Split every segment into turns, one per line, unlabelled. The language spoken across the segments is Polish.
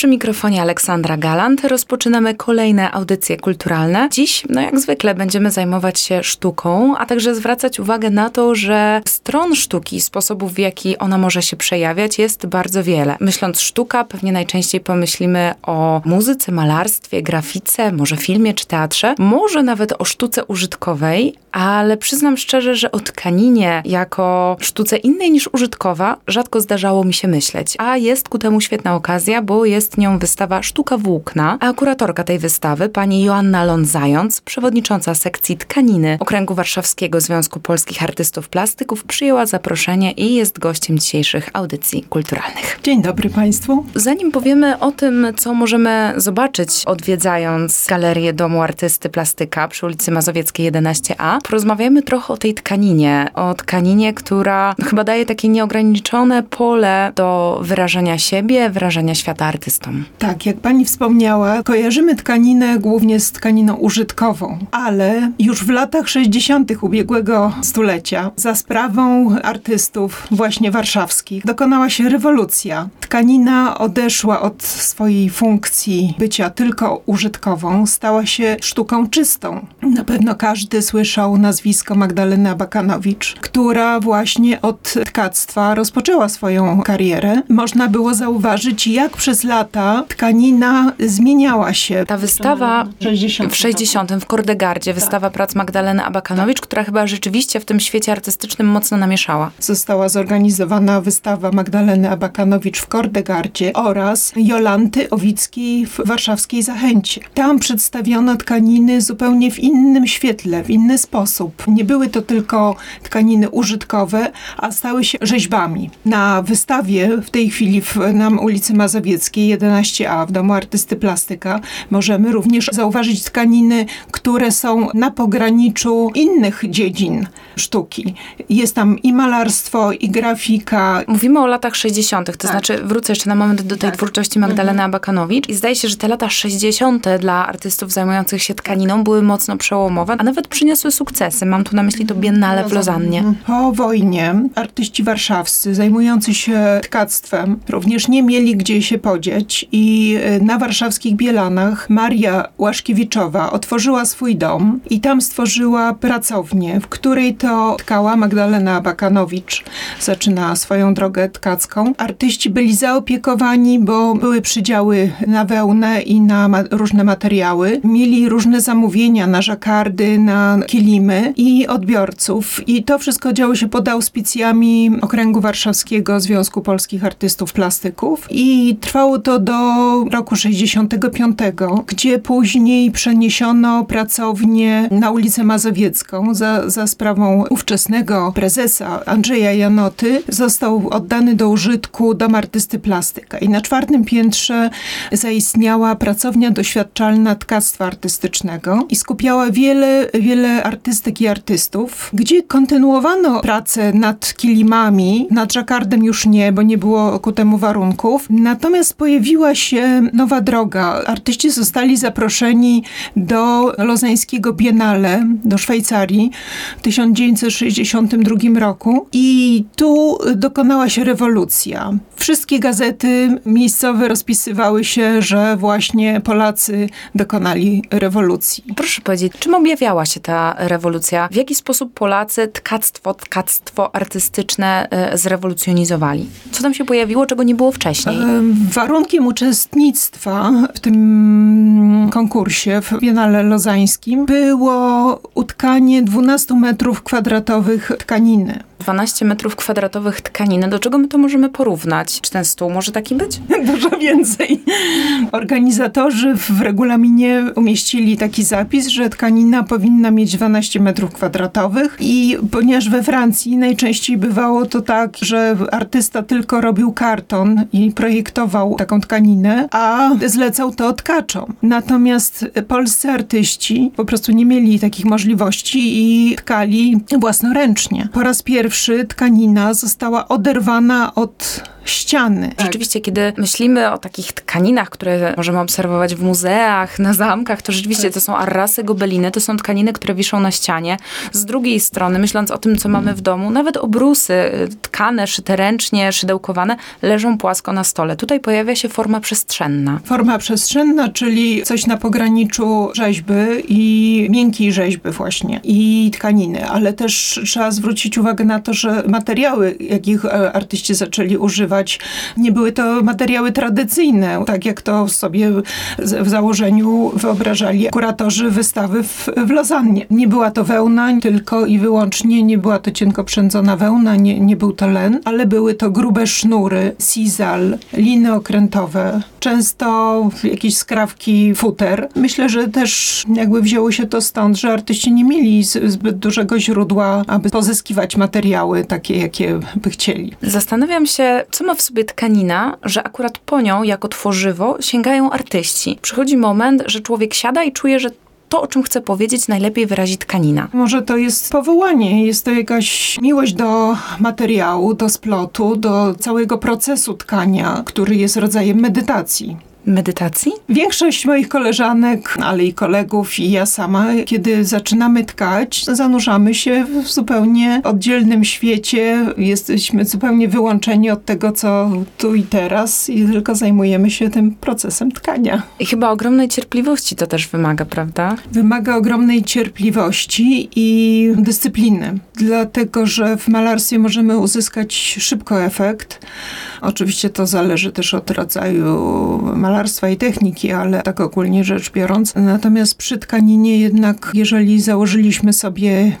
Przy mikrofonie Aleksandra Galant rozpoczynamy kolejne audycje kulturalne. Dziś, no jak zwykle, będziemy zajmować się sztuką, a także zwracać uwagę na to, że stron sztuki, sposobów w jaki ona może się przejawiać, jest bardzo wiele. Myśląc sztuka, pewnie najczęściej pomyślimy o muzyce, malarstwie, grafice, może filmie czy teatrze, może nawet o sztuce użytkowej, ale przyznam szczerze, że o tkaninie jako sztuce innej niż użytkowa rzadko zdarzało mi się myśleć. A jest ku temu świetna okazja, bo jest nią wystawa Sztuka Włókna, a kuratorka tej wystawy, pani Joanna Ląd-Zając, przewodnicząca sekcji tkaniny Okręgu Warszawskiego Związku Polskich Artystów Plastyków, przyjęła zaproszenie i jest gościem dzisiejszych audycji kulturalnych.
Dzień dobry Państwu.
Zanim powiemy o tym, co możemy zobaczyć odwiedzając Galerię Domu Artysty Plastyka przy ulicy Mazowieckiej 11a, porozmawiamy trochę o tej tkaninie. O tkaninie, która chyba daje takie nieograniczone pole do wyrażenia siebie, wyrażenia świata
Tak, jak Pani wspomniała, kojarzymy tkaninę głównie z tkaniną użytkową, ale już w latach 60. ubiegłego stulecia za sprawą artystów właśnie warszawskich dokonała się rewolucja. Tkanina odeszła od swojej funkcji bycia tylko użytkową, stała się sztuką czystą. Na pewno każdy słyszał nazwisko Magdaleny Abakanowicz, która właśnie od tkactwa rozpoczęła swoją karierę. Można było zauważyć, jak przez lata tkanina zmieniała się.
Ta wystawa
w 60.
w 60. w Kordegardzie, wystawa prac Magdaleny Abakanowicz, która chyba rzeczywiście w tym świecie artystycznym mocno namieszała.
Została zorganizowana wystawa Magdaleny Abakanowicz w Kordegardzie oraz Jolanty Owickiej w warszawskiej Zachęcie. Tam przedstawiono tkaniny zupełnie w innym świetle, w inny sposób. Nie były to tylko tkaniny użytkowe, a stały się rzeźbami. Na wystawie w tej chwili w, na ulicy Mazowieckiej 11a w Domu Artysty Plastyka możemy również zauważyć tkaniny, które są na pograniczu innych dziedzin sztuki. Jest tam i malarstwo, i grafika.
Mówimy o latach 60., to
Tak.
znaczy wrócę jeszcze na moment do tej
Tak.
twórczości Magdaleny Abakanowicz i zdaje się, że te lata 60. dla artystów zajmujących się tkaniną były mocno przełomowe, a nawet przyniosły sukcesy. Mam tu na myśli to Biennale w Lozannie.
Po wojnie artyści warszawscy zajmujący się tkactwem również nie mieli gdzie się podzieć i y, na warszawskich Bielanach Maria Łaszkiewiczowa otworzyła swój dom i tam stworzyła pracownię, w której to tkała Magdalena Abakanowicz. Zaczyna swoją drogę tkacką. Artyści byli zaopiekowani, bo były przydziały na wełnę i na ma- różne materiały. Mieli różne zamówienia na żakardy, na kilimy i odbiorców. I to wszystko działo się pod auspicjami Okręgu Warszawskiego Związku Polskich Artystów Plastyków i trwało to do roku 65, gdzie później przeniesiono pracownię na ulicę Mazowiecką za, za sprawą ówczesnego prezesa Andrzeja Janoty. Został oddany do użytku Dom Artysty Plastyka i na czwartym piętrze zaistniała pracownia doświadczalna tkactwa artystycznego i skupiała wiele, wiele artystek i artystów, gdzie kontynuowano pracę nad kilimami, nad żakardem już nie, bo nie było ku temu warunków. Natomiast pojawiła się nowa droga. Artyści zostali zaproszeni do lozańskiego Biennale, do Szwajcarii w 1962 roku i tu dokonała się rewolucja. Wszystkie gazety miejscowe rozpisywały się, że właśnie Polacy dokonali rewolucji.
Proszę powiedzieć, czym objawiała się ta rewolucja? W jaki sposób Polacy tkactwo, tkactwo artystyczne e, zrewolucjonizowali? Co tam się pojawiło, czego nie było wcześniej?
Em, Warunkiem uczestnictwa w tym konkursie w Biennale Lozańskim było utkanie 12 metrów kwadratowych tkaniny.
12 metrów kwadratowych tkaniny. Do czego my to możemy porównać? Czy ten stół może taki być?
Dużo więcej. Organizatorzy w regulaminie umieścili taki zapis, że tkanina powinna mieć 12 metrów kwadratowych i ponieważ we Francji najczęściej bywało to tak, że artysta tylko robił karton i projektował taką tkaninę, a zlecał to tkaczom. Natomiast polscy artyści po prostu nie mieli takich możliwości i tkali własnoręcznie. Po raz pierwszy tkanina została oderwana od ściany.
Rzeczywiście, kiedy myślimy o takich tkaninach, które możemy obserwować w muzeach, na zamkach, to rzeczywiście
Tak.
to są arrasy, gobeliny, to są tkaniny, które wiszą na ścianie. Z drugiej strony, myśląc o tym, co mamy w domu, nawet obrusy y, tkane, szyte ręcznie, szydełkowane, leżą płasko na stole. Tutaj pojawia się forma przestrzenna.
Forma przestrzenna, czyli coś na pograniczu rzeźby i miękkiej rzeźby właśnie i tkaniny, ale też trzeba zwrócić uwagę na to, że materiały, jakich e, artyści zaczęli używać, nie były to materiały tradycyjne, tak jak to sobie w założeniu wyobrażali kuratorzy wystawy w, w Lozannie. Nie była to wełna tylko i wyłącznie, nie była to cienko przędzona wełna, nie, nie był to len, ale były to grube sznury, sizal, liny okrętowe, często jakieś skrawki futer. Myślę, że też jakby wzięło się to stąd, że artyści nie mieli zbyt dużego źródła, aby pozyskiwać materiały takie, jakie by chcieli.
Zastanawiam się, co ma w sobie tkanina, że akurat po nią, jako tworzywo, sięgają artyści. Przychodzi moment, że człowiek siada i czuje, że to, o czym chce powiedzieć, najlepiej wyrazi tkanina.
Może to jest powołanie, jest to jakaś miłość do materiału, do splotu, do całego procesu tkania, który jest rodzajem medytacji.
Medytacji?
Większość moich koleżanek, ale i kolegów, i ja sama, kiedy zaczynamy tkać, zanurzamy się w zupełnie oddzielnym świecie. Jesteśmy zupełnie wyłączeni od tego, co tu i teraz, i tylko zajmujemy się tym procesem tkania.
I chyba ogromnej cierpliwości to też wymaga, prawda?
Wymaga ogromnej cierpliwości i dyscypliny, dlatego że w malarstwie możemy uzyskać szybko efekt. Oczywiście to zależy też od rodzaju malarstwa i techniki, ale tak ogólnie rzecz biorąc. Natomiast przy tkaninie jednak, jeżeli założyliśmy sobie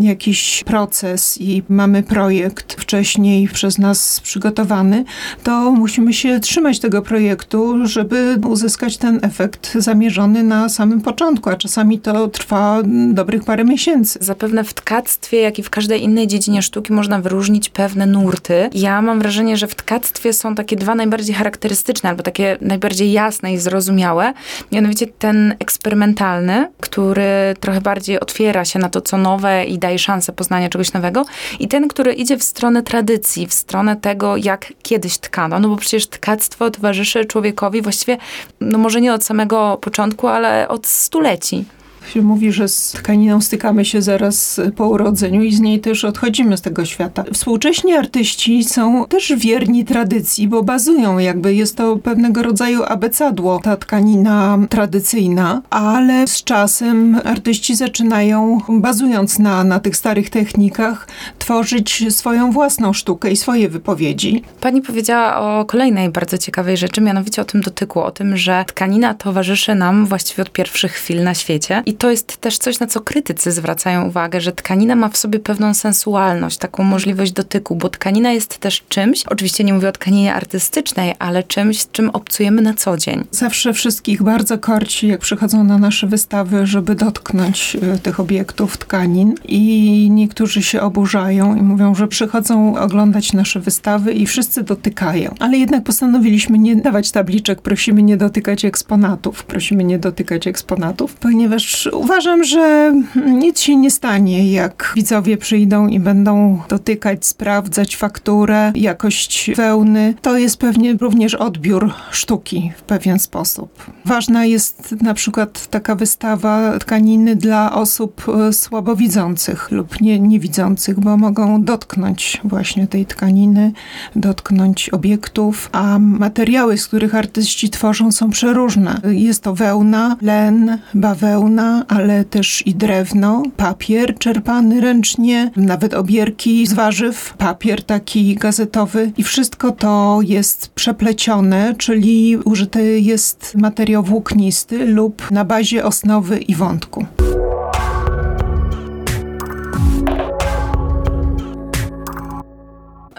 jakiś proces i mamy projekt wcześniej przez nas przygotowany, to musimy się trzymać tego projektu, żeby uzyskać ten efekt zamierzony na samym początku, a czasami to trwa dobrych parę miesięcy.
Zapewne w tkactwie, jak i w każdej innej dziedzinie sztuki można wyróżnić pewne nurty. Ja mam wrażenie, że w tkactwie są takie dwa najbardziej charakterystyczne, albo takie najbardziej jasne i zrozumiałe. Mianowicie ten eksperymentalny, który trochę bardziej otwiera się na to, co nowe i daje szansę poznania czegoś nowego. I ten, który idzie w stronę tradycji, w stronę tego, jak kiedyś tkano. No bo przecież tkactwo towarzyszy człowiekowi właściwie, no może nie od samego początku, ale od stuleci.
Się mówi, że z tkaniną stykamy się zaraz po urodzeniu i z niej też odchodzimy z tego świata. Współcześni artyści są też wierni tradycji, bo bazują jakby, jest to pewnego rodzaju abecadło, ta tkanina tradycyjna, ale z czasem artyści zaczynają, bazując na, na tych starych technikach, tworzyć swoją własną sztukę i swoje wypowiedzi.
Pani powiedziała o kolejnej bardzo ciekawej rzeczy, mianowicie o tym dotyku, o tym, że tkanina towarzyszy nam właściwie od pierwszych chwil na świecie. I to jest też coś, na co krytycy zwracają uwagę, że tkanina ma w sobie pewną sensualność, taką możliwość dotyku, bo tkanina jest też czymś, oczywiście nie mówię o tkaninie artystycznej, ale czymś, z czym obcujemy na co dzień.
Zawsze wszystkich bardzo korci, jak przychodzą na nasze wystawy, żeby dotknąć e, tych obiektów, tkanin. I niektórzy się oburzają i mówią, że przychodzą oglądać nasze wystawy i wszyscy dotykają. Ale jednak postanowiliśmy nie dawać tabliczek, prosimy nie dotykać eksponatów. Prosimy nie dotykać eksponatów, ponieważ uważam, że nic się nie stanie, jak widzowie przyjdą i będą dotykać, sprawdzać fakturę, jakość wełny. To jest pewnie również odbiór sztuki w pewien sposób. Ważna jest na przykład taka wystawa tkaniny dla osób e, słabowidzących lub nie, niewidzących, bo mogą dotknąć właśnie tej tkaniny, dotknąć obiektów, a materiały, z których artyści tworzą są przeróżne. Jest to wełna, len, bawełna, ale też i drewno, papier czerpany ręcznie, nawet obierki z warzyw, papier taki gazetowy i wszystko to jest przeplecione, czyli użyty jest materiał włóknisty lub na bazie osnowy i wątku.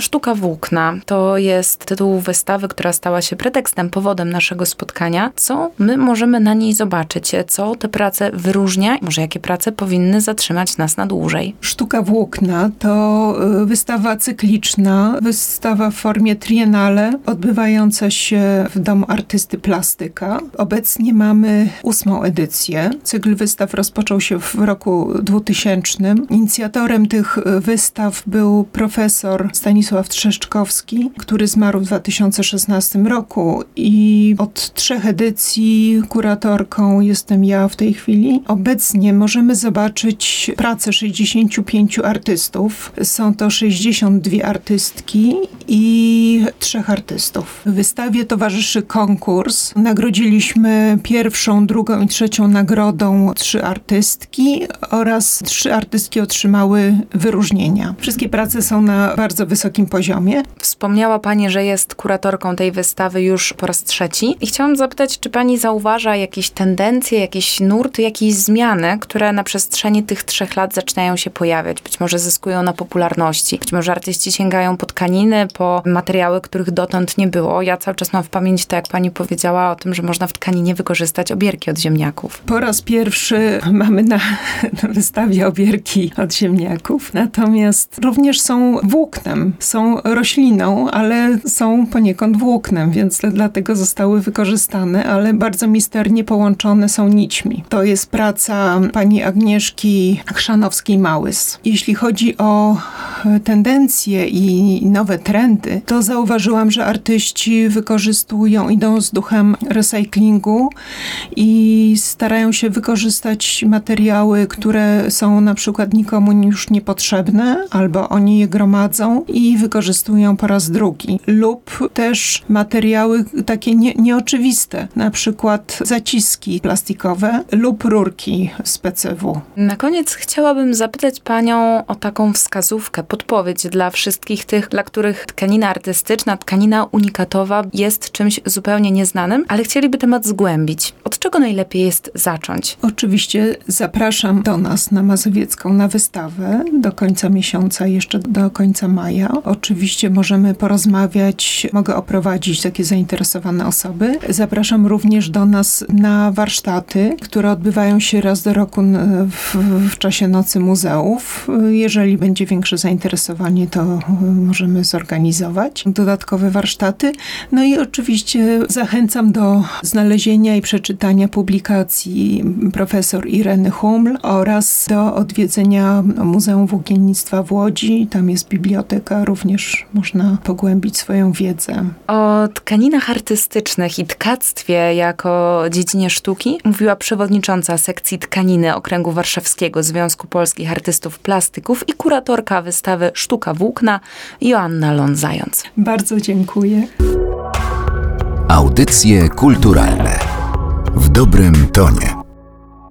Sztuka włókna to jest tytuł wystawy, która stała się pretekstem, powodem naszego spotkania. Co my możemy na niej zobaczyć? Co te prace wyróżnia? Może jakie prace powinny zatrzymać nas na dłużej?
Sztuka włókna to y, wystawa cykliczna, wystawa w formie triennale, odbywająca się w Domu Artysty Plastyka. Obecnie mamy ósmą edycję. Cykl wystaw rozpoczął się w roku 2000. Inicjatorem tych y, wystaw był profesor Stanisław Stanisław Trzeszczkowski, który zmarł w 2016 roku i od trzech edycji kuratorką jestem ja w tej chwili. Obecnie możemy zobaczyć pracę 65 artystów. Są to 62 artystki i trzech artystów. Wystawie towarzyszy konkurs. Nagrodziliśmy pierwszą, drugą i trzecią nagrodą trzy artystki oraz trzy artystki otrzymały wyróżnienia. Wszystkie prace są na bardzo wysokim poziomie.
Wspomniała Pani, że jest kuratorką tej wystawy już po raz trzeci. I chciałam zapytać, czy Pani zauważa jakieś tendencje, jakieś nurty, jakieś zmiany, które na przestrzeni tych trzech lat zaczynają się pojawiać? Być może zyskują na popularności, być może artyści sięgają po tkaniny, po materiały, których dotąd nie było. Ja cały czas mam w pamięci to, jak Pani powiedziała o tym, że można w tkaninie wykorzystać obierki od ziemniaków.
Po raz pierwszy mamy na, na wystawie obierki od ziemniaków, natomiast również są włóknem, są rośliną, ale są poniekąd włóknem, więc dlatego zostały wykorzystane, ale bardzo misternie połączone są nićmi. To jest praca pani Agnieszki Chrzanowskiej-Małys. Jeśli chodzi o tendencje i nowe trendy, to zauważyłam, że artyści wykorzystują, idą z duchem recyklingu i starają się wykorzystać materiały, które są na przykład nikomu już niepotrzebne, albo oni je gromadzą i wykorzystują po raz drugi. Lub też materiały takie nie, nieoczywiste, na przykład zaciski plastikowe lub rurki z PCW.
Na koniec chciałabym zapytać Panią o taką wskazówkę, podpowiedź dla wszystkich tych, dla których tkanina artystyczna, tkanina unikatowa jest czymś zupełnie nieznanym, ale chcieliby temat zgłębić. Czego najlepiej jest zacząć?
Oczywiście zapraszam do nas na Mazowiecką na wystawę do końca miesiąca, jeszcze do końca maja. Oczywiście możemy porozmawiać, mogę oprowadzić takie zainteresowane osoby. Zapraszam również do nas na warsztaty, które odbywają się raz do roku w, w czasie Nocy Muzeów. Jeżeli będzie większe zainteresowanie, to możemy zorganizować dodatkowe warsztaty. No i oczywiście zachęcam do znalezienia i przeczytania publikacji profesor Ireny Huml oraz do odwiedzenia Muzeum Włókiennictwa w Łodzi. Tam jest biblioteka, również można pogłębić swoją wiedzę.
O tkaninach artystycznych i tkactwie jako dziedzinie sztuki mówiła przewodnicząca sekcji tkaniny Okręgu Warszawskiego Związku Polskich Artystów Plastyków i kuratorka wystawy Sztuka Włókna Joanna Lon-Zając.
Bardzo dziękuję.
Audycje kulturalne dobrym tonie.